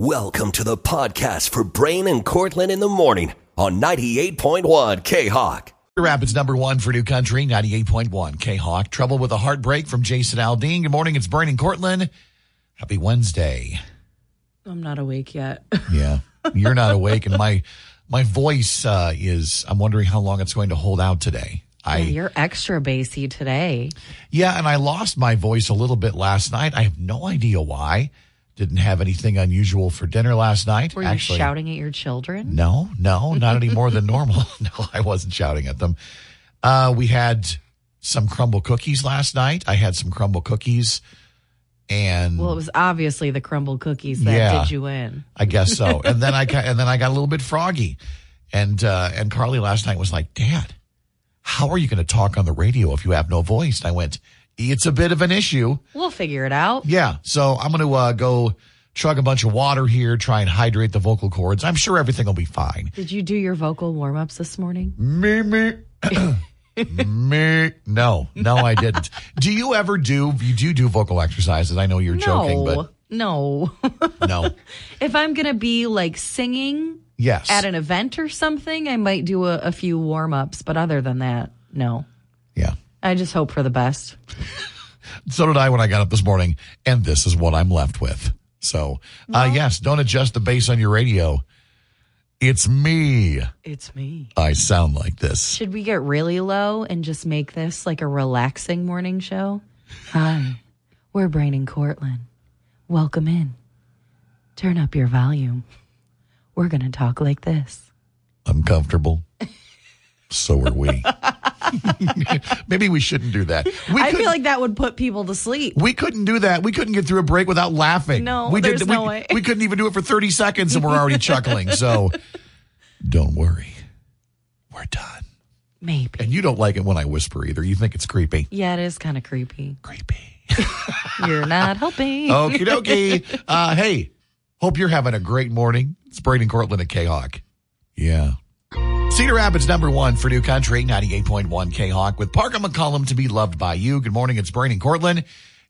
Welcome to the podcast for Brian and Cortland in the morning on 98.1 K Hawk. Rapids number one for New Country, 98.1 K Hawk. Trouble with a heartbreak from Jason Aldean. Good morning. It's Brian and Cortland. Happy Wednesday. I'm not awake yet. Yeah. You're not awake, and my my voice uh, is. I'm wondering how long it's going to hold out today. I You're extra bassy today. yeah, and I lost my voice a little bit last night. I have no idea why. Didn't have anything unusual for dinner last night. Were you Actually, shouting at your children? No, no, not any more than normal. No, I wasn't shouting at them. Uh, we had some crumble cookies last night. I had some crumble cookies, and Well, it was obviously the crumble cookies that Yeah. did you in. I guess so. And then I got, and then I got a little bit froggy, and uh, and Carly last night was like, "Dad, how are you going to talk on the radio if you have no voice?" And I went, "It's a bit of an issue." We'll figure it out. Yeah, so I'm going to uh, go chug a bunch of water here, try and hydrate the vocal cords. I'm sure everything will be fine. Did you do your vocal warm ups this morning? Me, me. me. No, no, I didn't. Do you ever do, you do do vocal exercises? I know you're joking, but No. no. if I'm going to be like singing Yes. at an event or something, I might do a, a few warm ups. But other than that, no. yeah. I just hope for the best. So did I when I got up this morning, and this is what I'm left with. So, uh, yes, don't adjust the bass on your radio. It's me. It's me. I sound like this. Should we get really low and just make this like a relaxing morning show? Hi, we're Brian and Cortland. Welcome in. Turn up your volume. We're going to talk like this. I'm comfortable. So are we. Maybe we shouldn't do that. We I feel like that would put people to sleep. We couldn't do that. We couldn't get through a break without laughing. No, we there's we, no way. we couldn't even do it for 30 seconds and we're already chuckling. So don't worry. We're done. Maybe. And you don't like it when I whisper either. You think it's creepy. Yeah, it is kind of creepy. Creepy. You're not helping. Okie dokie. Uh, hey, hope you're having a great morning. It's Braden Cortland at K-Hawk. Yeah. Cedar Rapids number one for New Country, 98.1 K-Hawk with Parker McCollum to be loved by you. Good morning. It's Braden Cortland.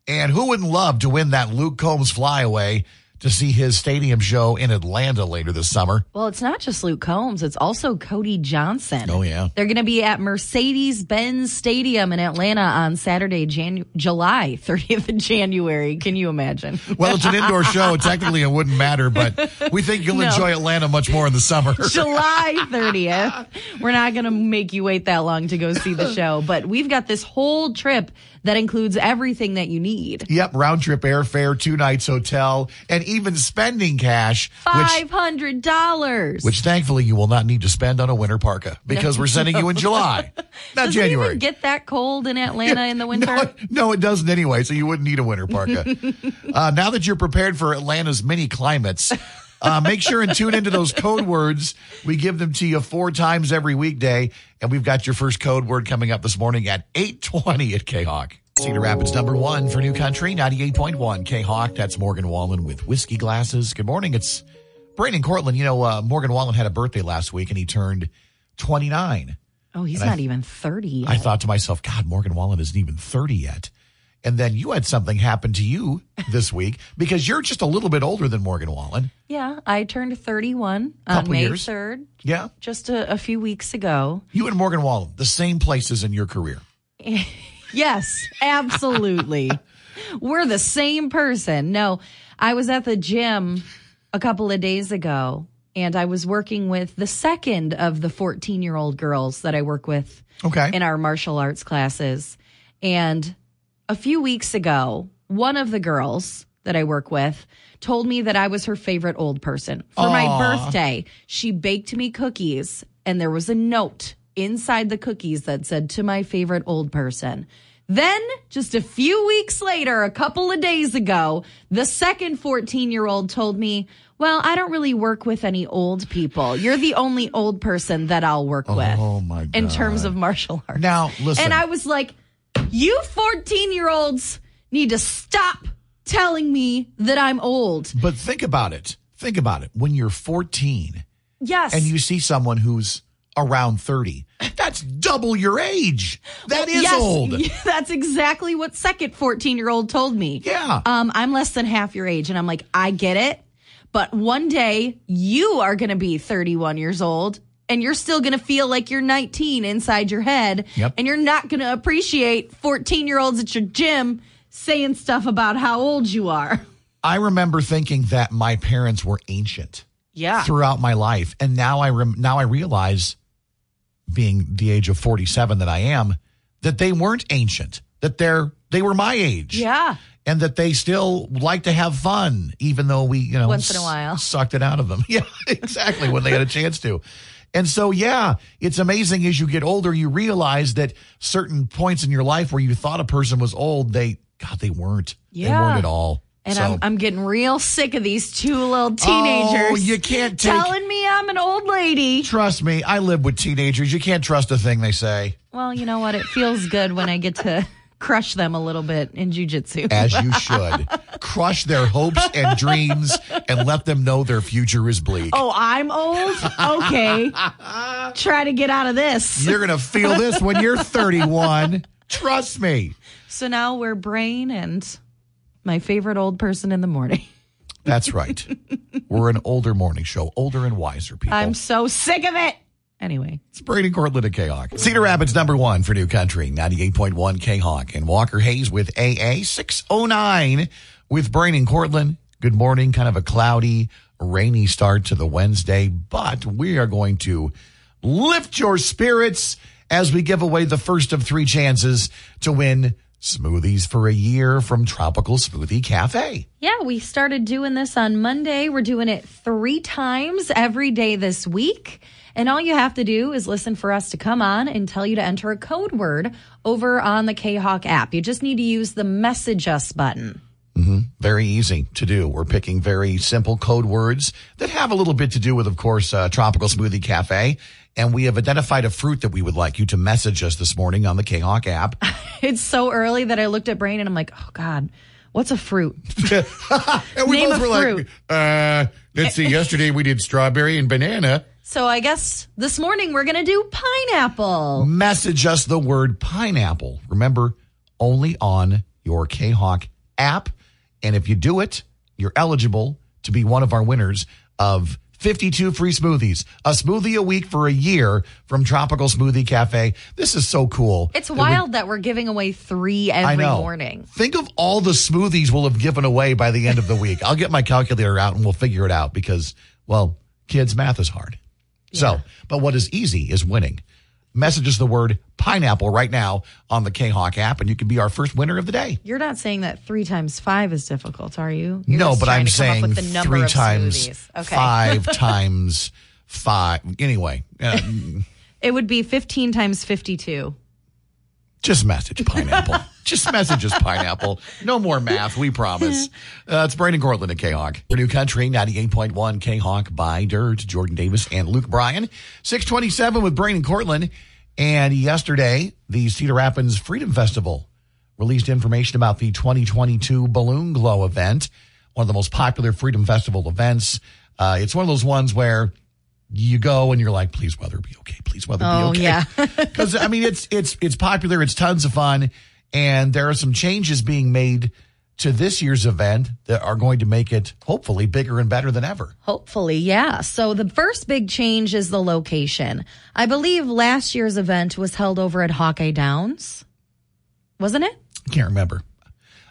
And who wouldn't love to win that Luke Combs flyaway to see his stadium show in Atlanta later this summer? Well, it's not just Luke Combs, it's also Cody Johnson. Oh, yeah. They're going to be at Mercedes Benz Stadium in Atlanta on Saturday, Janu- July 30th of January. Can you imagine? Well, it's an indoor show. Technically, it wouldn't matter, but we think you'll No. enjoy Atlanta much more in the summer. July 30th. We're not going to make you wait that long to go see the show, but we've got this whole trip that includes everything that you need. Yep, round trip airfare, two nights hotel, and even spending cash, $500. which thankfully you will not need to spend on a winter parka because we're sending you in July, not Does January. it get that cold in Atlanta in the winter? No, no, it doesn't anyway, so you wouldn't need a winter parka. uh, now that you're prepared for Atlanta's many climates, uh, make sure and tune into those code words. We give them to you four times every weekday, and we've got your first code word coming up this morning at 820 at K-Hawk. Cedar Rapids number one for New Country, 98.1 K-Hawk. That's Morgan Wallen with whiskey glasses. Good morning. It's Brandon Cortland. You know, uh, Morgan Wallen had a birthday last week, and he turned 29. Oh, he's And I- not even 30 yet. I thought to myself, God, Morgan Wallen isn't even 30 yet. And then you had something happen to you this week because you're just a little bit older than Morgan Wallen. yeah, I turned 31 on Couple May years. 3rd, Yeah. just a, a few weeks ago. You and Morgan Wallen, the same places in your career. Yes, absolutely. We're the same person. No, I was at the gym a couple of days ago and I was working with the second of the 14 year old girls that I work with Okay. in our martial arts classes. And a few weeks ago, one of the girls that I work with told me that I was her favorite old person. For my birthday, she baked me cookies, and there was a note inside the cookies that said, To my favorite old person. Then, just a few weeks later, a couple of days ago, the second 14 year old told me, Well, I don't really work with any old people. You're the only old person that I'll work oh with Oh, my in terms of martial arts. Now, listen. And I was like, you 14 year olds need to stop telling me that I'm old. but think about it. Think about it. When you're 14 Yes. and you see someone who's around 30, that's double your age. That is yes, old. That's exactly what second 14 year old told me. Yeah. Um, I'm less than half your age. And I'm like, I get it. But one day you are going to be 31 years old and you're still going to feel like you're 19 inside your head. Yep. And you're not going to appreciate 14 year olds at your gym saying stuff about how old you are. I remember thinking that my parents were ancient Yeah. throughout my life, and now I rem- now I realize, being the age of forty seven that I am, that they weren't ancient. That they're they were my age. Yeah. and that they still like to have fun, even though we, you know, Once in a while. s- sucked it out of them. Yeah, exactly. when they had a chance to. And so, yeah, it's amazing as you get older, you realize that certain points in your life where you thought a person was old, they, God, they weren't. They Yeah. weren't at all. And So- I'm, I'm getting real sick of these two little oh, teenagers. Oh, you can't take- telling me I'm an old lady. trust me, I live with teenagers. You can't trust a thing they say, Well, you know what? It feels good when I get to crush them a little bit in jujitsu. as you should. Crush their hopes and dreams and let them know their future is bleak. Oh, I'm old? Okay. Try to get out of this. You're going to feel this when you're 31. Trust me. So now we're Brian and my favorite old person in the morning. That's right. We're an older morning show, older and wiser people. I'm so sick of it. Anyway, it's Brady Cortland at K-Hawk. Cedar Rapids number one for New Country, 98.1 K-Hawk. And Walker Hayes with AA 609 with Brian and Cortland. Good morning. Kind of a cloudy, rainy start to the Wednesday, but we are going to lift your spirits as we give away the first of three chances to win smoothies for a year from Tropical Smoothie Cafe. yeah, we started doing this on Monday. We're doing it three times every day this week. And all you have to do is listen for us to come on and tell you to enter a code word over on the K Hawk app. You just need to use the message us button. Very easy to do. We're picking very simple code words that have a little bit to do with, of course, uh, Tropical Smoothie Cafe. And we have identified a fruit that we would like you to message us this morning on the K-Hawk app. It's so early that I looked at Brian and I'm like, oh God, what's a fruit? And we Name both a were fruit. like, uh, let's see, yesterday we did strawberry and banana. So I guess this morning we're going to do pineapple. Message us the word pineapple. Remember, only on your K-Hawk app. And if you do it, you're eligible to be one of our winners of 52 free smoothies, a smoothie a week for a year from Tropical Smoothie Cafe. This is so cool. It's that we- wild that we're giving away three I every know. morning. Think of all the smoothies we'll have given away by the end of the week. I'll get my calculator out and we'll figure it out because, well, kids, math is hard. So, but what is easy is winning. Message us the word pineapple right now on the K Hawk app, and you can be our first winner of the day. You're not saying that three times five is difficult, are you? You're no, but I'm to come up saying with the number three times. Okay. five times five. Anyway, uh, It would be 15 times 52. Just message pineapple. just message us pineapple. No more math, we promise. Uh, it's Brandon Cortland at K-Hawk. For New Country, 98.1 K-Hawk by Dirt, Jordan Davis and Luke Bryan. 627 with Brandon Cortland. And yesterday, the Cedar Rapids Freedom Festival released information about the 2022 Balloon Glow event, one of the most popular Freedom Festival events. Uh, it's one of those ones where you go and you're like, please weather be okay. Please weather Oh, be okay. yeah. Because I mean, it's it's it's popular. It's tons of fun, and there are some changes being made to this year's event that are going to make it hopefully bigger and better than ever. Hopefully, yeah. So the first big change is the location. I believe last year's event was held over at Hawkeye Downs. Wasn't it? I can't remember.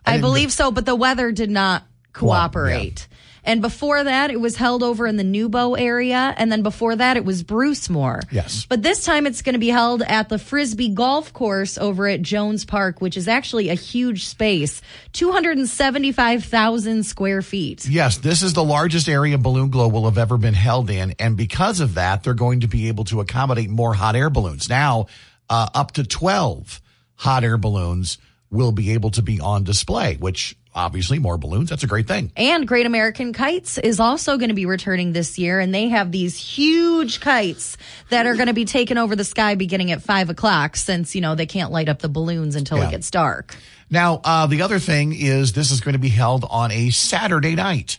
I, didn't- believe so, but the weather did not cooperate. And before that, it was held over in the Newbo area. And then before that, it was Brucemore. Yes. But this time it's going to be held at the Frisbee Golf Course over at Jones Park, which is actually a huge space 275,000 square feet. Yes, this is the largest area Balloon Glow will have ever been held in, and because of that, they're going to be able to accommodate more hot air balloons. Now, uh, up to twelve hot air balloons will be able to be on display, which obviously more balloons. That's a great thing. And Great American Kites is also going to be returning this year, and they have these huge kites that are going to be taking over the sky beginning at five o'clock since, you know, they can't light up the balloons until Yeah. it gets dark. Now, uh, the other thing is this is going to be held on a Saturday night.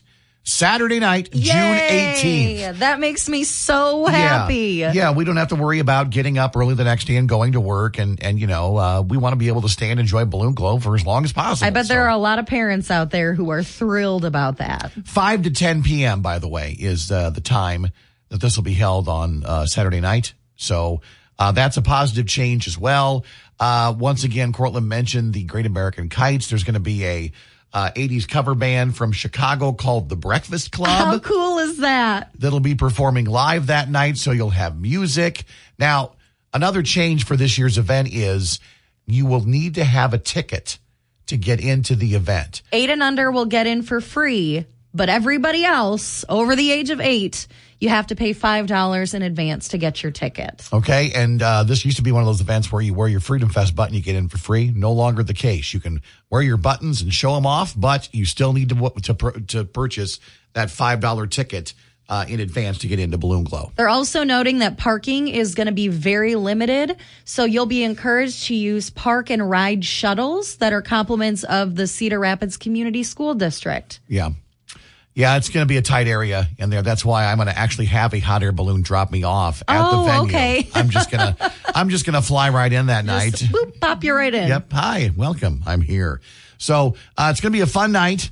Saturday night, June 18th. That makes me so happy. Yeah. yeah, we don't have to worry about getting up early the next day and going to work. And, and you know, uh, we want to be able to stay and enjoy Balloon Glow for as long as possible. I bet So, there are a lot of parents out there who are thrilled about that. 5 to 10 p.m., by the way, is uh, the time that this will be held on uh, Saturday night. So uh, that's a positive change as well. Uh, once again, Cortland mentioned the Great American Kites. There's going to be a uh, 80s cover band from Chicago called the Breakfast Club. How cool is that? that'll be performing live that night. So you'll have music. Now, another change for this year's event is you will need to have a ticket to get into the event. Eight and under will get in for free, but everybody else over the age of eight, you have to pay $5 in advance to get your ticket. Okay. And uh, this used to be one of those events where you wear your Freedom Fest button, you get in for free. No longer the case. You can wear your buttons and show them off, but you still need to, to, to purchase that $5 ticket uh, in advance to get into Balloon Glow. They're also noting that parking is going to be very limited. So you'll be encouraged to use park and ride shuttles that are complements of the Cedar Rapids Community School District. Yeah. Yeah, it's going to be a tight area in there. That's why I'm going to actually have a hot air balloon drop me off at Oh, the venue. okay. I'm just going to I'm just going to fly right in that night. Boop, pop you right in. Yep. Hi, welcome. I'm here. So uh, it's going to be a fun night.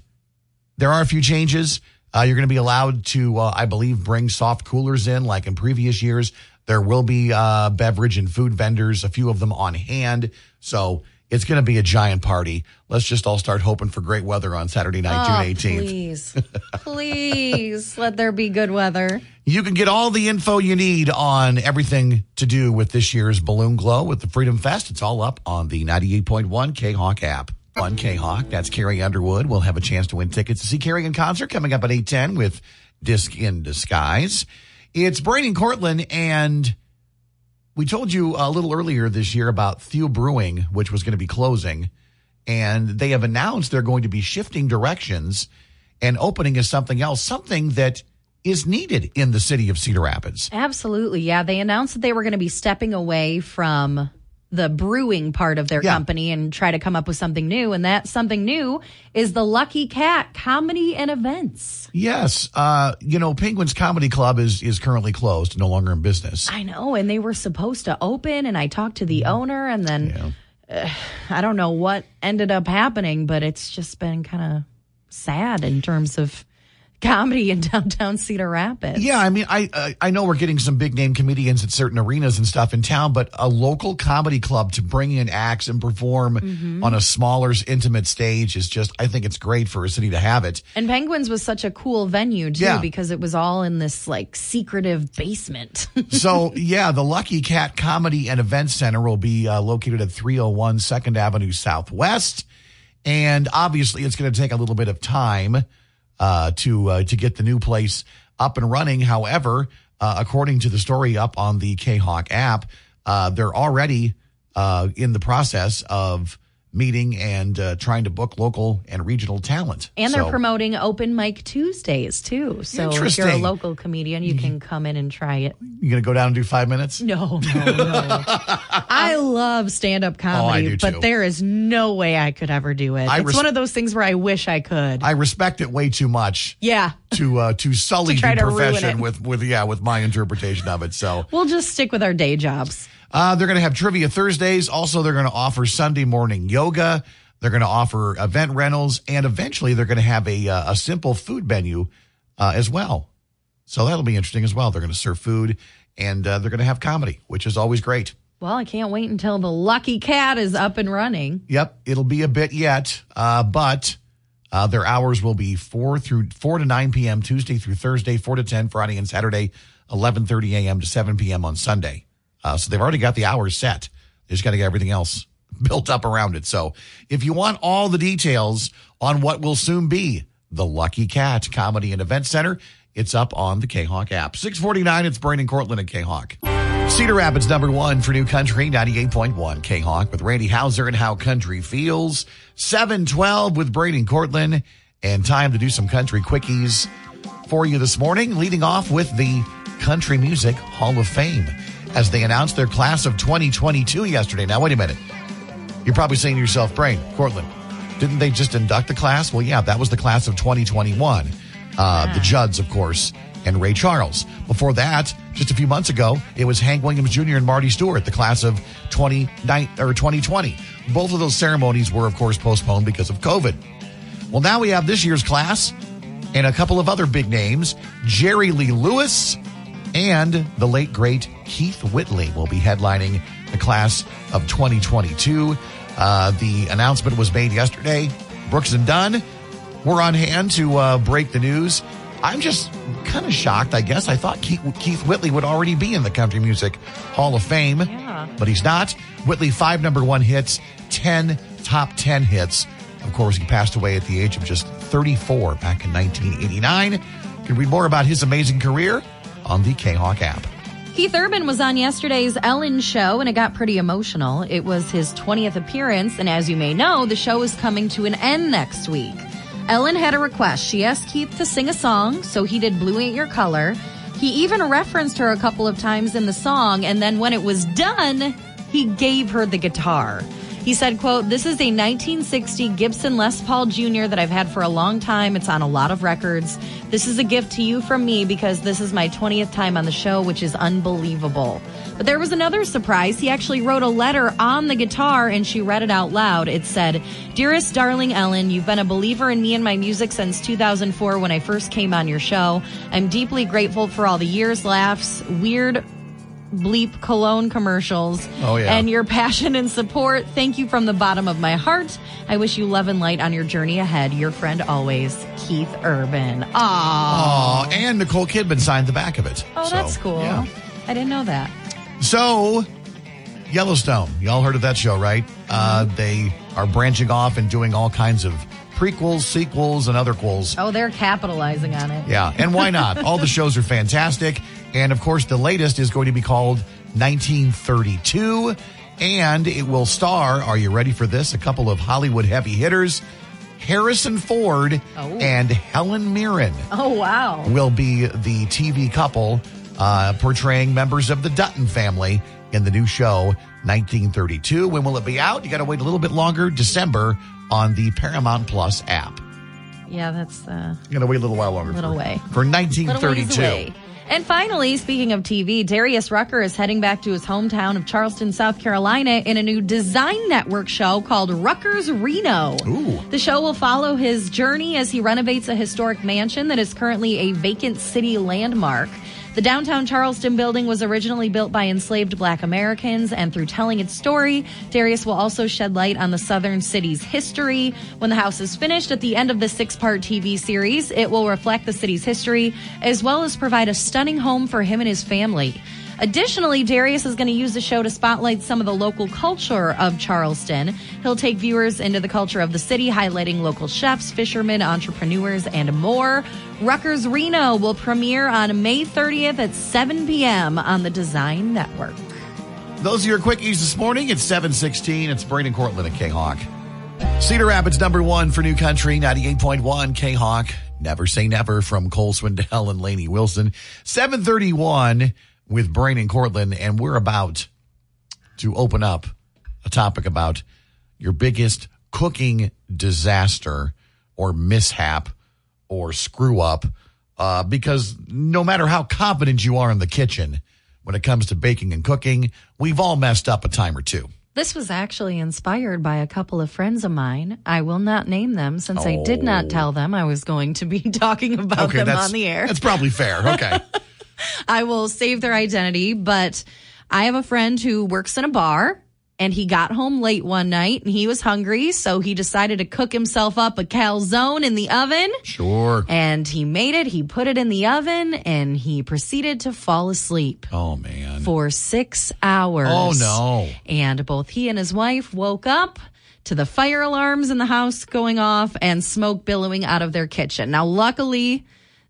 There are a few changes. Uh, you're going to be allowed to, uh, I believe, bring soft coolers in like in previous years. There will be uh, beverage and food vendors, a few of them on hand. So it's going to be a giant party. Let's just all start hoping for great weather on Saturday night, Oh, June 18th. please, please let there be good weather. You can get all the info you need on everything to do with this year's Balloon Glow with the Freedom Fest. It's all up on the 98.1 K-Hawk app. On K-Hawk, that's Carrie Underwood. We'll have a chance to win tickets to see Carrie in concert coming up at 810 with Disc in Disguise. It's Brady and Cortland, and we told you a little earlier this year about Thew Brewing, which was going to be closing, and they have announced they're going to be shifting directions and opening as something else, something that is needed in the city of Cedar Rapids. Absolutely. Yeah. They announced that they were going to be stepping away from the brewing part of their Yeah. company and try to come up with something new. And that something new is the Lucky Cat Comedy and Events. Yes, uh, you know, Penguins Comedy Club is is currently closed, no longer in business. I know. And they were supposed to open, and I talked to the owner, and then uh, I don't know what ended up happening, but it's just been kind of sad in terms of comedy in downtown Cedar Rapids. Yeah, I mean, I I- I know we're getting some big name comedians at certain arenas and stuff in town, but a local comedy club to bring in acts and perform Mm-hmm. on a smaller, intimate stage is just, I think it's great for a city to have it. And Penguins was such a cool venue too Yeah. because it was all in this like secretive basement. So, yeah, the Lucky Cat Comedy and Event Center will be uh, located at 301 2nd Avenue Southwest. And obviously, it's going to take a little bit of time uh, to uh, to get the new place up and running. However, uh, according to the story up on the K Hawk app, uh, they're already uh, in the process of meeting and uh, trying to book local and regional talent. and they're promoting open mic Tuesdays too. So if you're a local comedian, you can come in and try it. You to go down and do five minutes? No, no, no. I love stand up comedy, Oh, do too. but there is no way I could ever do it. I it's res- one of those things where I wish I could. I respect it way too much. yeah. to uh, to sully To the to profession with with yeah with my interpretation of it. So We'll just stick with our day jobs. Uh, they're going to have trivia Thursdays. Also, they're going to offer Sunday morning yoga. They're going to offer event rentals, and eventually they're going to have a uh, a simple food menu uh, as well. So that'll be interesting as well. They're going to serve food, and uh, they're going to have comedy, which is always great. Well, I can't wait until the Lucky Cat is up and running. Yep, it'll be a bit yet, uh, but uh, their hours will be four through four to nine p.m. Tuesday through Thursday, four to ten Friday and Saturday, eleven thirty a.m. to seven p.m. on Sunday. Uh, so they've already got the hours set. They just got to get everything else built up around it. So if you want all the details on what will soon be the Lucky Cat Comedy and Event Center, it's up on the K-Hawk app. Six forty nine. It's Brandon Cortland at K-Hawk. Cedar Rapids number one for New Country, 98.1 K-Hawk with Randy Houser and How Country Feels. 712 with Brady and Cortland. And time to do some country quickies for you this morning, leading off with the Country Music Hall of Fame as they announced their class of 2022 yesterday. Now, wait a minute. You're probably saying to yourself, Brian, Cortland, didn't they just induct the class? Well, yeah, that was the class of 2021. Uh, The Judds, of course, and Ray Charles. Before that, just a few months ago, it was Hank Williams Jr. and Marty Stuart, the class of 20, or 2020. Both of those ceremonies were, of course, postponed because of COVID. Well, now we have this year's class and a couple of other big names. Jerry Lee Lewis and the late, great Keith Whitley will be headlining the class of 2022. Uh, the announcement was made yesterday. Brooks and Dunn were on hand to uh, break the news. I'm just kind of shocked, I guess. I thought Keith, Keith, Whitley would already be in the Country Music Hall of Fame, yeah. but he's not. Whitley, five number one hits, 10 top 10 hits. Of course, he passed away at the age of just 34 back in 1989. You can read more about his amazing career on the K Hawk app. Keith Urban was on yesterday's Ellen show and it got pretty emotional. It was his 20th appearance, and as you may know, the show is coming to an end next week. Ellen had a request. She asked Keith to sing a song, so he did Blue Ain't Your Color. He even referenced her a couple of times in the song, and then when it was done, he gave her the guitar. He said, quote, this is a 1960 Gibson Les Paul Jr. that I've had for a long time. It's on a lot of records. This is a gift to you from me because this is my 20th time on the show, which is unbelievable. But there was another surprise. He actually wrote a letter on the guitar and she read it out loud. It said, Dearest darling Ellen, you've been a believer in me and my music since 2004 when I first came on your show. I'm deeply grateful for all the years, laughs, weird bleep cologne commercials oh, yeah. and your passion and support. Thank you from the bottom of my heart. I wish you love and light on your journey ahead. Your friend always, Keith Urban. Aww. Aww. And Nicole Kidman signed the back of it. Oh, so, that's cool. Yeah. I didn't know that. So, Yellowstone. Y'all heard of that show, right? Uh, they are branching off and doing all kinds of prequels, sequels, and other quels. Oh, they're capitalizing on it. Yeah, and why not? all the shows are fantastic. And of course, the latest is going to be called 1932. And it will star, are you ready for this? A couple of Hollywood heavy hitters. Harrison Ford Oh. and Helen Mirren Oh, wow. will be the TV couple uh, portraying members of the Dutton family in the new show 1932. When will it be out? You got to wait a little bit longer. December on the Paramount Plus app. Yeah, that's uh, You got to wait a little while longer. Little for, way. for little ways 1932. And finally, speaking of TV, Darius Rucker is heading back to his hometown of Charleston, South Carolina in a new design network show called Rucker's Reno. Ooh. The show will follow his journey as he renovates a historic mansion that is currently a vacant city landmark. The downtown Charleston building was originally built by enslaved black Americans, and through telling its story, Darius will also shed light on the southern city's history. When the house is finished at the end of the six part TV series, it will reflect the city's history as well as provide a stunning home for him and his family. Additionally, Darius is going to use the show to spotlight some of the local culture of Charleston. He'll take viewers into the culture of the city, highlighting local chefs, fishermen, entrepreneurs, and more. Rucker's Reno will premiere on May 30th at 7 p.m. on the Design Network. Those are your quickies this morning. It's 716. It's Braden Cortland at K-Hawk. Cedar Rapids number one for New Country, 98.1 K-Hawk. Never say never from Cole Swindell and Lainey Wilson. 731 with Brian and Cortland. And we're about to open up a topic about your biggest cooking disaster or mishap or screw up. Uh, because no matter how confident you are in the kitchen, when it comes to baking and cooking, we've all messed up a time or two. This was actually inspired by a couple of friends of mine. I will not name them since I did not Oh. tell them I was going to be talking about them on the air. That's probably fair. Okay. I will save their identity, but I have a friend who works in a bar and he got home late one night and he was hungry. So he decided to cook himself up a calzone in the oven sure. and he made it. He put it in the oven and he proceeded to fall asleep Oh man. for six hours. Oh no. And both he and his wife woke up to the fire alarms in the house going off and smoke billowing out of their kitchen. Now, luckily,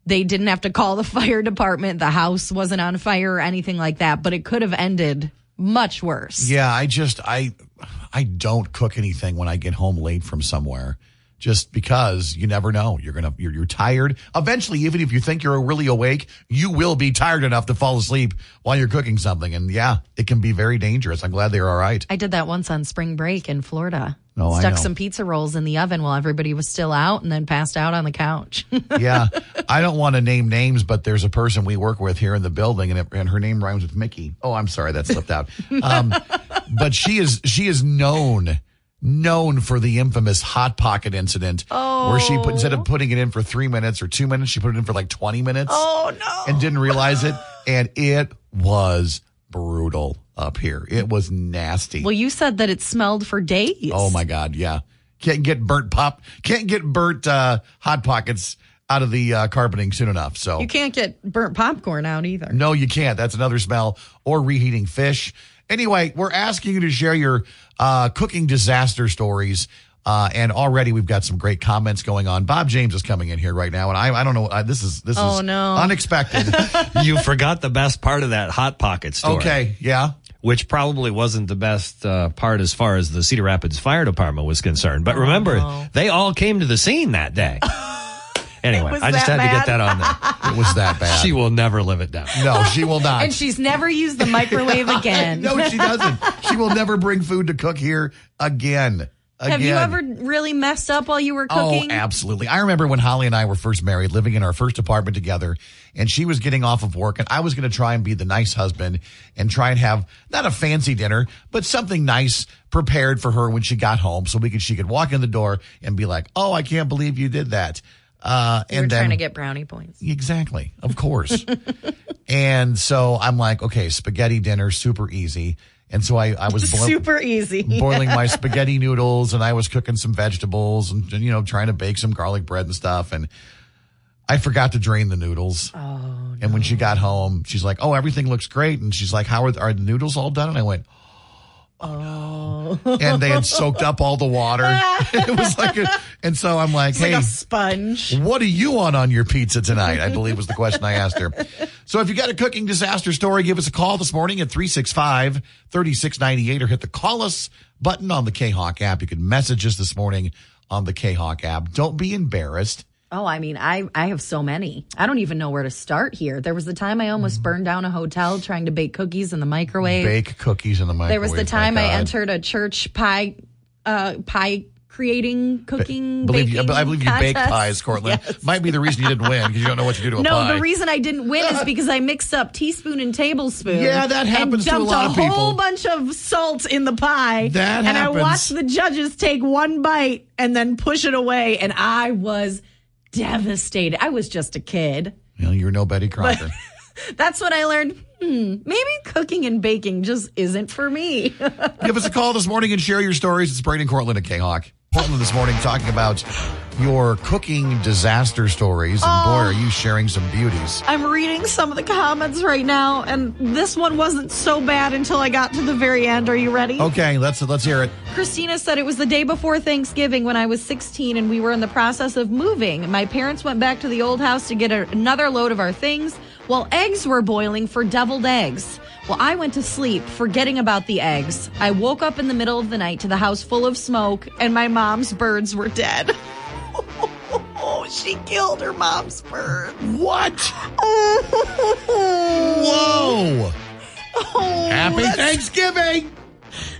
they didn't have to call the fire department. The house wasn't on fire or anything like that, but it could have ended much worse. Yeah, I just I I don't cook anything when I get home late from somewhere just because you never know. You're gonna you're, you're tired. Eventually, even if you think you're really awake, you will be tired enough to fall asleep while you're cooking something. And yeah, it can be very dangerous. I'm glad they're all right. I did that once on spring break in Florida. Oh, I Stuck some pizza rolls in the oven while everybody was still out and then passed out on the couch. yeah, I don't want to name names, but there's a person we work with here in the building, and, it, and her name rhymes with Mickey. Oh, I'm sorry, that slipped out. Um, but she is she is known known for the infamous hot pocket incident, where she put instead of putting it in for three minutes or two minutes, she put it in for like 20 minutes. oh no. and didn't realize it, and it was brutal up here. It was nasty. Well, you said that it smelled for days. Oh my god, yeah. Can't get burnt pop. Can't get burnt uh, hot pockets out of the uh, carpeting soon enough. So You can't get burnt popcorn out either. no, you can't. That's another smell. Or reheating fish. Anyway, we're asking you to share your uh, cooking disaster stories. Uh, and already we've got some great comments going on. Bob James is coming in here right now, and I, I don't know. Uh, this is this Oh, is no. unexpected. you forgot the best part of that hot pocket story. okay, yeah. Which probably wasn't the best uh, part as far as the Cedar Rapids Fire Department was concerned. But remember, no. they all came to the scene that day. Anyway, I just that had to get that on there. It was that bad. She will never live it down. no, she will not. And she's never used the microwave again. no, she doesn't. She will never bring food to cook here again. Have you ever really messed up while you were cooking? Oh, cooking? absolutely. I remember when Holly and I were first married, living in our first apartment together, and she was getting off of work, and I was going to try and be the nice husband and try and have not a fancy dinner, but something nice prepared for her when she got home, so we could she could walk in the door and be like, "Oh, I can't believe you did that." Uh, you and were then trying to get brownie points. Exactly. Of course. and so I'm like, okay, spaghetti dinner, super easy. And so I, I was Super easy. boiling my spaghetti noodles and I was cooking some vegetables and, you know, trying to bake some garlic bread and stuff. And I forgot to drain the noodles. Oh, And when she got home, she's like, oh, everything looks great. And she's like, how are, are the noodles all done? And I went, Oh. Oh. and they had soaked up all the water. it was like, a, and so I'm like, like hey, a sponge. what do you want on your pizza tonight? I believe was the question I asked her. So if you got a cooking disaster story, give us a call this morning at 365 3698 or hit the call us button on the K Hawk app. You can message us this morning on the K Hawk app. Don't be embarrassed. Oh, I mean, I I have so many. I don't even know where to start here. There was the time I almost burned down a hotel trying to bake cookies in the microwave. Bake cookies in the microwave. there was the time I entered a church pie uh pie creating cooking Believe you, I believe you bake pies, Cortland. Yes. Might be the reason you didn't win because you don't know what to do to a No, pie. No, the reason I didn't win is because I mixed up teaspoon and tablespoon. Yeah, that happens to a lot of people. A whole bunch of salt in the pie. That happens. and. I watched the judges take one bite and then push it away, and I was devastated. I was just a kid. Well, you're no Betty Crocker. That's what I learned. Hmm, maybe cooking and baking just isn't for me. Give us a call this morning and share your stories. It's Braden Cortland at K Hawk. Portland this morning talking about your cooking disaster stories. And boy, are oh. you sharing some beauties. I'm reading some of the comments right now, and this one wasn't so bad until I got to the very end. Are you ready? Okay, let's let's hear it. Christina said it was the day before Thanksgiving when I was 16 and we were in the process of moving. My parents went back to the old house to get a, another load of our things while eggs were boiling for deviled eggs. Well, I went to sleep forgetting about the eggs. I woke up in the middle of the night to the house full of smoke and my mom's birds were dead. Oh, she killed her mom's bird. What? Whoa! Oh, Happy Thanksgiving!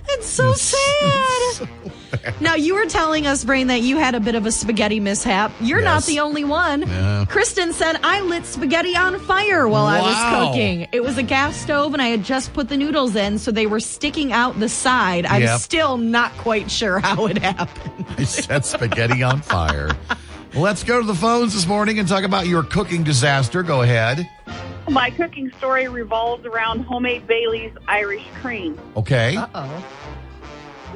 It's so sad. now you were telling us, Brian, that you had a bit of a spaghetti mishap. You're not the only one. Yeah. Kristen said I lit spaghetti on fire while I was cooking. It was a gas stove, and I had just put the noodles in, so they were sticking out the side. I'm Yep. still not quite sure how it happened. I set spaghetti on fire. Let's go to the phones this morning and talk about your cooking disaster. Go ahead. My cooking story revolves around homemade Bailey's Irish cream. Okay. oh.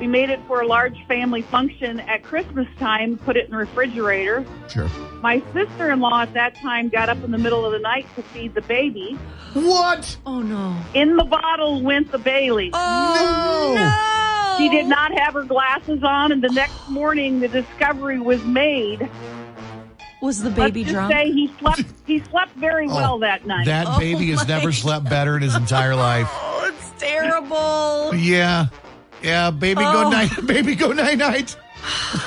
We made it for a large family function at Christmas time, put it in the refrigerator. Sure. My sister in law at that time got up in the middle of the night to feed the baby. What? Oh no. In the bottle went the Bailey's. Oh no. She did not have her glasses on, and the next morning the discovery was made. Was the baby Let's just drunk? say he slept. He slept very oh. well that night. Oh, That baby has my never slept better in his entire life. oh, it's terrible. Yeah. Yeah, baby Oh. go night baby go night night.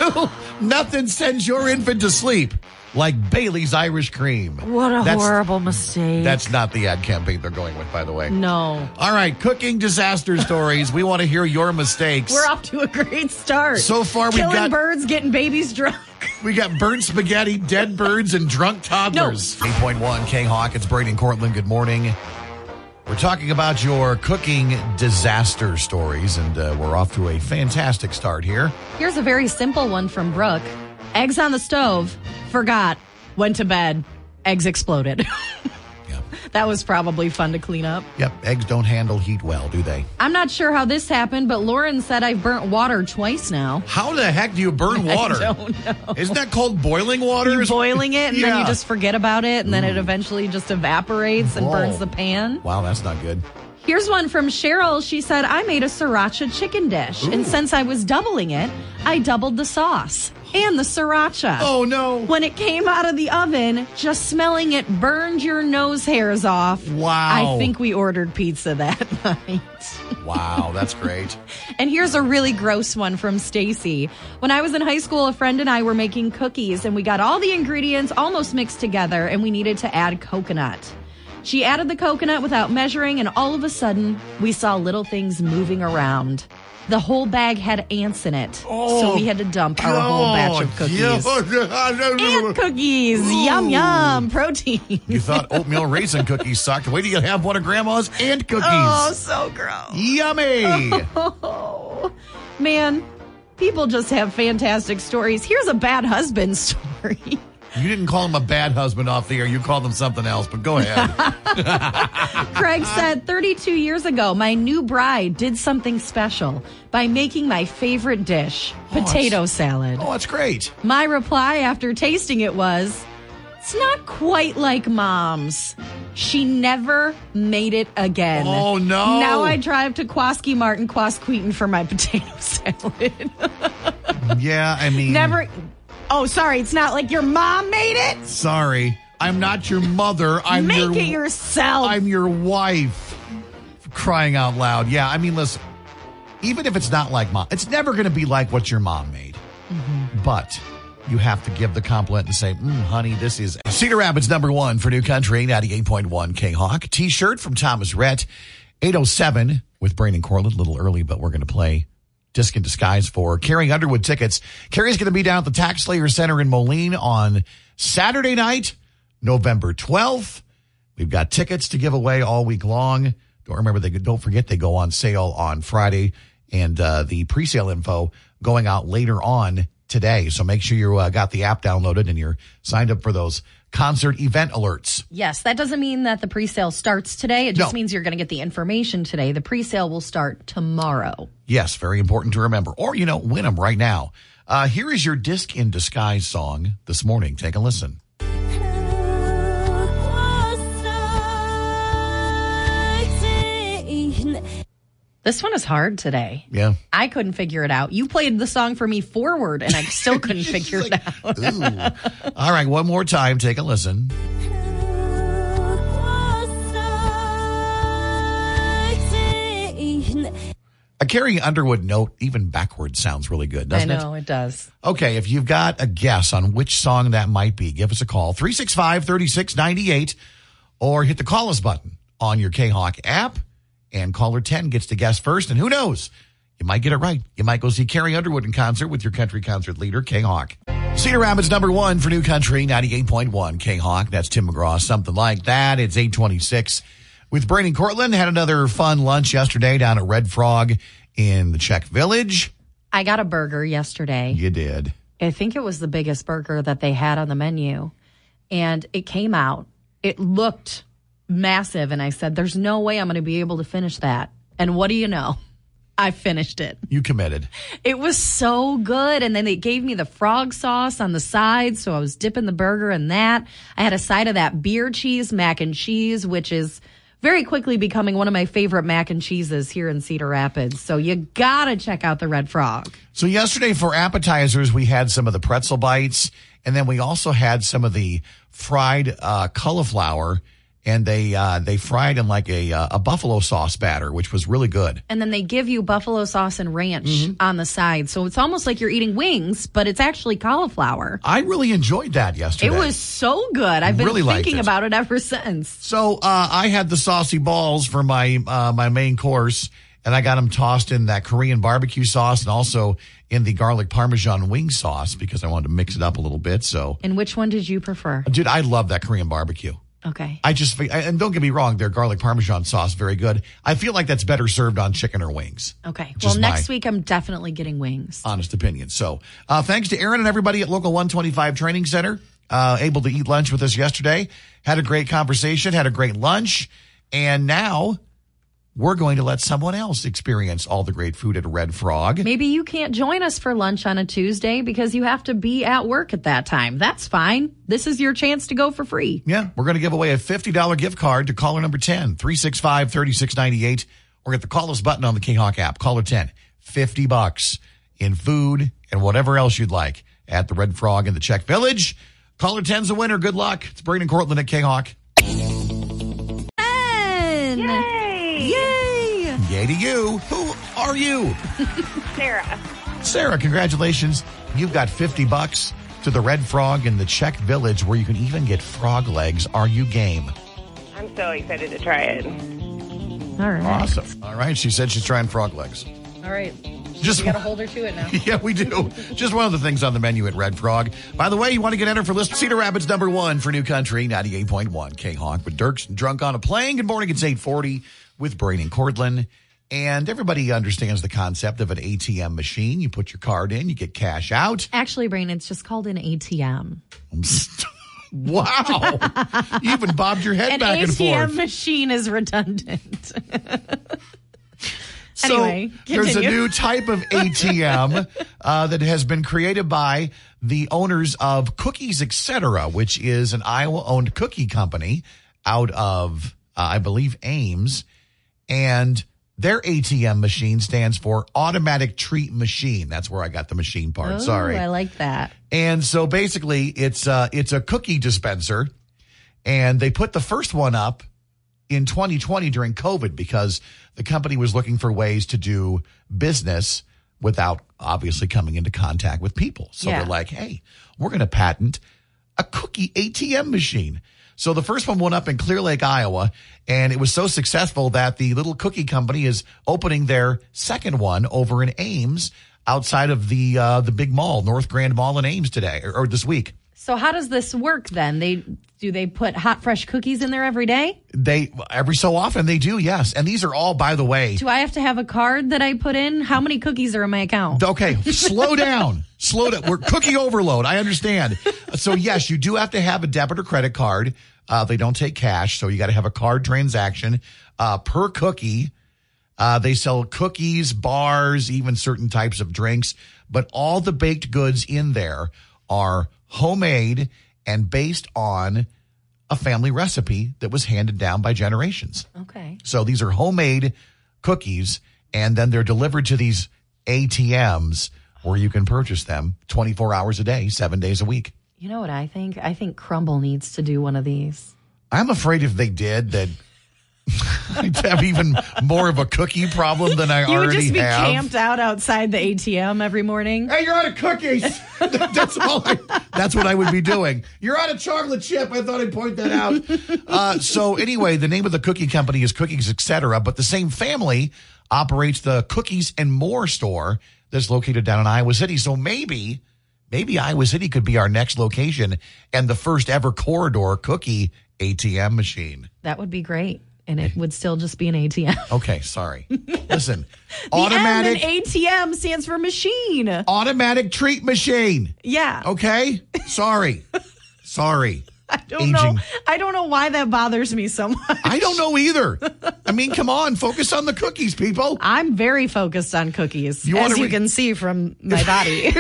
Nothing sends your infant to sleep like Bailey's Irish Cream. What a That's- horrible mistake. That's not the ad campaign they're going with, by the way. no. All right, cooking disaster stories. We want to hear your mistakes. We're off to a great start. So far, we've Killing got- birds, getting babies drunk. We got burnt spaghetti, dead birds, and drunk toddlers. 8.1 K Hawk. It's Brady and Cortland. Good morning. We're talking about your cooking disaster stories, and uh, we're off to a fantastic start here. Here's a very simple one from Brooke. Eggs on the stove. Forgot. Went to bed. Eggs exploded. Yeah. that was probably fun to clean up. Yep, eggs don't handle heat well, do they? I'm not sure how this happened, but Lauren said I've burnt water twice now. How the heck do you burn water? I don't know. Isn't that called boiling water? You're boiling it and then you just forget about it and then it mm. eventually just evaporates and Whoa. burns the pan. Wow, that's not good. Here's one from Cheryl. She said, I made a sriracha chicken dish. And since I was doubling it, I doubled the sauce and the sriracha. Oh no! When it came out of the oven, just smelling it burned your nose hairs off. Wow. I think we ordered pizza that night. Wow, that's great. And here's a really gross one from Stacy. When I was in high school, a friend and I were making cookies and we got all the ingredients almost mixed together and we needed to add coconut. She added the coconut without measuring and all of a sudden we saw little things moving around. The whole bag had ants in it. so oh, we had to dump our whole batch of cookies. Ant cookies! Yum yum! Protein. You thought oatmeal raisin cookies sucked. Wait till you have one of Grandma's ant cookies. Oh, so gross. Yummy! Oh, man, people just have fantastic stories. Here's a bad husband story. You didn't call him a bad husband off the air. You called him something else, but go ahead. Craig said 32 years ago, my new bride did something special by making my favorite dish, oh, potato salad. oh, that's great. My reply after tasting it was, it's not quite like mom's. She never made it again. Oh, no. Now I drive to Quaski Mart and for my potato salad. Yeah, I mean, never. Oh, sorry. It's not like your mom made it. Sorry, I'm not your mother. I'm Make your. it yourself. I'm your wife. Crying out loud. Yeah, I mean, listen. Even if it's not like mom, it's never going to be like what your mom made. But you have to give the compliment and say, mm, honey, this is Cedar Rapids number one for New Country, 98.1 K Hawk. T shirt from Thomas Rhett, 807 with Brian and Cortland. A little early, but we're going to play Disc in Disguise for Carrie Underwood tickets. Carrie's going to be down at the Tax Slayer Center in Moline on Saturday night, November 12th. We've got tickets to give away all week long. Don't remember they don't forget they go on sale on Friday and uh, the pre-sale info going out later on today. So make sure you uh, got the app downloaded and you're signed up for those concert event alerts. Yes, that doesn't mean that the pre-sale starts today. It just No. means you're going to get the information today. The pre-sale will start tomorrow. Yes, very important to remember. Or, you know, win them right now. Uh, here is your disc in disguise song this morning. Take a listen. This one is hard today. Yeah. I couldn't figure it out. You played the song for me forward and I still couldn't figure it out. All right, one more time. Take a listen. A Carrie Underwood note, even backwards, sounds really good, doesn't it? I know it does. Okay, if you've got a guess on which song that might be, give us a call 365 3698 or hit the call us button on your K Hawk app. And caller 10 gets to guess first. And who knows? You might get it right. You might go see Carrie Underwood in concert with your country concert leader, K Hawk. Cedar Rapids number one for New Country, 98.1 K Hawk. That's Tim McGraw, something like that. It's 826 with Brady Cortland. Had another fun lunch yesterday down at Red Frog in the Czech Village. I got a burger yesterday. You did. I think it was the biggest burger that they had on the menu. And it came out. It looked massive. And I said, There's no way I'm going to be able to finish that. And what do you know? I finished it. You committed. It was so good. And then they gave me the frog sauce on the side. So I was dipping the burger in that. I had a side of that beer cheese mac and cheese, which is very quickly becoming one of my favorite mac and cheeses here in Cedar Rapids. So you gotta check out the Red Frog. So yesterday for appetizers, we had some of the pretzel bites, and then we also had some of the fried uh, cauliflower and they uh, they fried in like a uh, a buffalo sauce batter, which was really good. And then they give you buffalo sauce and ranch Mm-hmm. on the side. So it's almost like you're eating wings, but it's actually cauliflower. I really enjoyed that yesterday. It was so good. I've been Really thinking it. about it ever since. So uh, I had the saucy balls for my uh, my main course, and I got them tossed in that Korean barbecue sauce and also in the garlic parmesan wing sauce because I wanted to mix it up a little bit. So, And which one did you prefer? dude, I love that Korean barbecue. Okay. I just and don't get me wrong, their garlic parmesan sauce very good. I feel like that's better served on chicken or wings. Okay. Just Well, next week I'm definitely getting wings. honest opinion. So, uh, thanks to Aaron and everybody at Local 125 Training Center, uh, able to eat lunch with us yesterday. Had a great conversation, had a great lunch, and now we're going to let someone else experience all the great food at Red Frog. Maybe you can't join us for lunch on a Tuesday because you have to be at work at that time. That's fine. This is your chance to go for free. Yeah, we're going to give away a $50 gift card to caller number 10, 365 3698, or get the call us button on the K-Hawk app. Caller 10, 50 bucks in food and whatever else you'd like at the Red Frog in the Czech Village. Caller 10's a winner. Good luck. It's Braden Cortland at K-Hawk. Ben! Yay! Yay! Yay to you. Who are you? Sarah. Sarah, congratulations. You've got 50 bucks to the Red Frog in the Czech Village where you can even get frog legs. Are you game? I'm so excited to try it. All right. Awesome. All right. She said she's trying frog legs. All right. Just We got to hold her to it now. Yeah, we do. Just one of the things on the menu at Red Frog. By the way, you want to get entered for list Cedar Rapids number one for New Country, 98.1 K-Hawk with Dierks Drunk on a Plane. Good morning. It's 840 with Brian and Cortland. And everybody understands the concept of an ATM machine. You put your card in, you get cash out. Actually, Brian, it's just called an ATM. wow. you even bobbed your head An back and ATM machine is redundant. So Anyway, there's a new type of ATM uh, that has been created by the owners of Cookies Etc., which is an Iowa-owned cookie company out of, uh, I believe, Ames, and their ATM machine stands for Automatic Treat Machine. That's where I got the machine part. Oh, Sorry. I like that. And so basically, it's uh, it's a cookie dispenser, and they put the first one up in 2020 during COVID because the company was looking for ways to do business without obviously coming into contact with people. So Yeah. they're like, "Hey, we're going to patent a cookie ATM machine." So the first one went up in Clear Lake, Iowa, and it was so successful that the little cookie company is opening their second one over in Ames outside of the uh, the big mall, North Grand Mall in Ames today or, or this week. So how does this work then? They do they put hot fresh cookies in there every day? They every so often they do, yes. And these are all, by the way, Do I have to have a card that I put in? How many cookies are in my account? Okay, slow down. Slow down. We're cookie overload. I understand. So yes, you do have to have a debit or credit card. Uh, they don't take cash, so you got to have a card transaction uh, per cookie. Uh, they sell cookies, bars, even certain types of drinks, but all the baked goods in there are homemade and based on a family recipe that was handed down by generations. Okay. So these are homemade cookies, and then they're delivered to these ATMs where you can purchase them 24 hours a day, seven days a week. You know what I think? I think Crumble needs to do one of these. I'm afraid if they did that I'd have even more of a cookie problem than I You would already just be have. camped out outside the ATM every morning. Hey, you're out of cookies. that's all. I, that's what I would be doing. You're out of chocolate chip. I thought I'd point that out. Uh, so anyway, the name of the cookie company is Cookies Etc. But the same family operates the Cookies and More store that's located down in Iowa City. So maybe, maybe Iowa City could be our next location and the first ever corridor cookie ATM machine. That would be great. And it would still just be an ATM. Okay, sorry. Listen, The automatic ATM stands for machine. automatic treat machine. Yeah. Okay, sorry, sorry. I don't know. I don't know why that bothers me so much. I don't know either. I mean, come on, focus on the cookies, people. I'm very focused on cookies, You as wanna you can see from my body.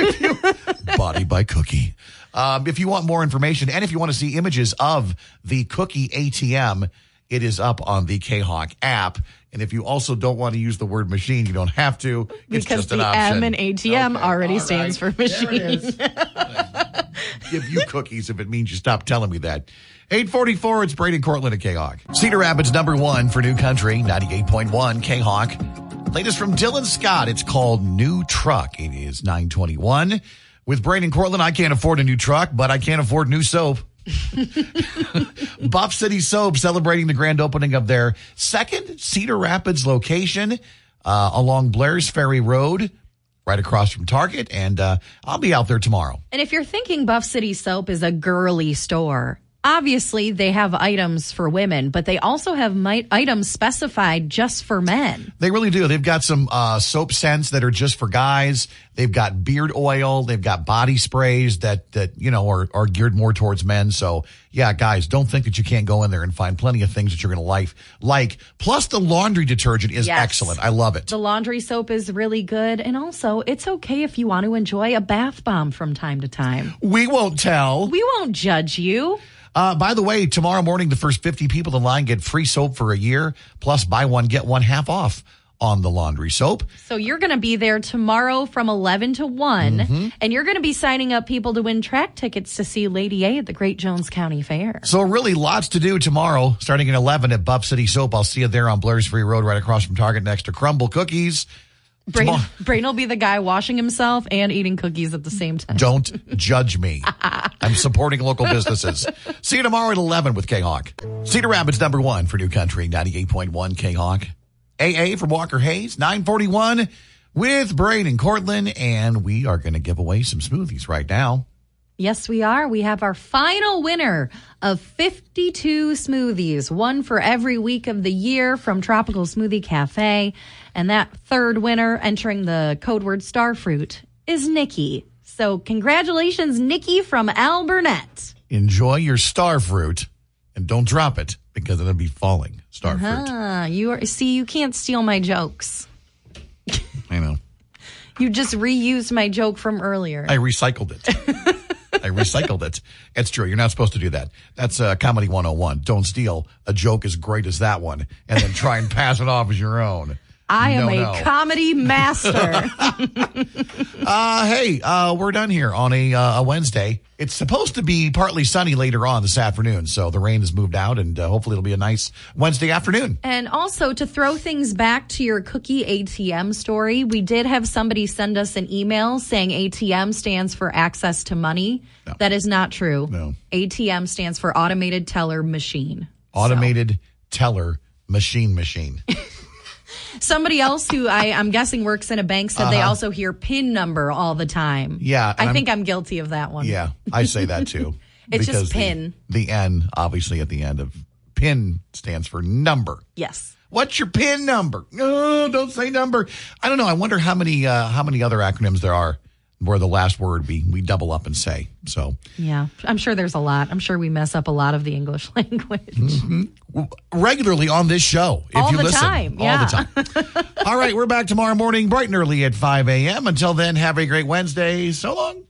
Body by Cookie. Um, if you want more information and if you want to see images of the Cookie ATM, it is up on the K-Hawk app. And if you also don't want to use the word machine, you don't have to. It's because just an the. M in ATM Okay, already stands right. for machine. Give you cookies if it means you stop telling me that. 844, it's Brady Cortland at K-Hawk. Cedar Rapids number one for New Country, 98.1 K-Hawk. Latest from Dylan Scott. It's called New Truck. It is 921. With Brady Cortland, I can't afford a new truck, but I can't afford new soap. Buff City Soap celebrating the grand opening of their second Cedar Rapids location uh, along Blair's Ferry Road, right across from Target. And uh, I'll be out there tomorrow. And if you're thinking Buff City Soap is a girly store, obviously they have items for women, but they also have items specified just for men. They really do. They've got some uh, soap scents that are just for guys. They've got beard oil. They've got body sprays that that you know are are geared more towards men. So yeah, guys, don't think that you can't go in there and find plenty of things that you're going to like. Like plus the laundry detergent is Yes. excellent. I love it. The laundry soap is really good. And also, it's okay if you want to enjoy a bath bomb from time to time. We won't tell. We won't judge you. Uh, by the way, tomorrow morning, the first 50 people in line get free soap for a year, plus buy one, get one half off on the laundry soap. So you're going to be there tomorrow from 11 to one Mm-hmm. and you're going to be signing up people to win track tickets to see Lady A at the Great Jones County Fair. So really lots to do tomorrow, starting at 11 at Buff City Soap. I'll see you there on Blair's Ferry Road, right across from Target next to Crumble Cookies. Brian, Tomorrow- Brian will be the guy washing himself and eating cookies at the same time. Don't judge me. I'm supporting local businesses. See you tomorrow at 11 with K-Hawk. Cedar Rapids number one for New Country, 98.1 K-Hawk. AA from Walker Hayes, 941 with Brian and Cortland. And we are going to give away some smoothies right now. Yes, we are. We have our final winner of 52 smoothies, one for every week of the year from Tropical Smoothie Cafe. And that third winner entering the code word starfruit is Nikki. So congratulations, Nikki from Alburnett. Enjoy your star fruit and don't drop it because it'll be falling. Star fruit. Ah, you are, see, you can't steal my jokes. I know. You just reused my joke from earlier. I recycled it. I recycled it. It's true. You're not supposed to do that. That's uh, comedy 101. Don't steal a joke as great as that one and then try and pass it off as your own. I am No, a no. comedy master. Uh, hey, uh, we're done here on a, uh, a Wednesday. It's supposed to be partly sunny later on this afternoon, so the rain has moved out, and uh, hopefully it'll be a nice Wednesday afternoon. And also to throw things back to your cookie ATM story, we did have somebody send us an email saying ATM stands for access to money. That is not true. No. ATM stands for automated teller machine. Automated teller machine machine. Somebody else who I, I'm guessing works in a bank said they also hear PIN number all the time. Uh-huh. Yeah, and I I'm- think I'm guilty of that one. Yeah, I say that too. It's just because the- pin. The, N, obviously, at the end of pin stands for number. Yes. What's your PIN number? No, don't say number. I don't know. I wonder how many uh, how many other acronyms there are where the last word we we double up and say. So Yeah. I'm sure there's a lot. I'm sure we mess up a lot of the English language. Mm-hmm. regularly on this show, if All you the listen, time, all the time. all right, we're back tomorrow morning, bright and early at five a.m. Until then, have a great Wednesday. So long.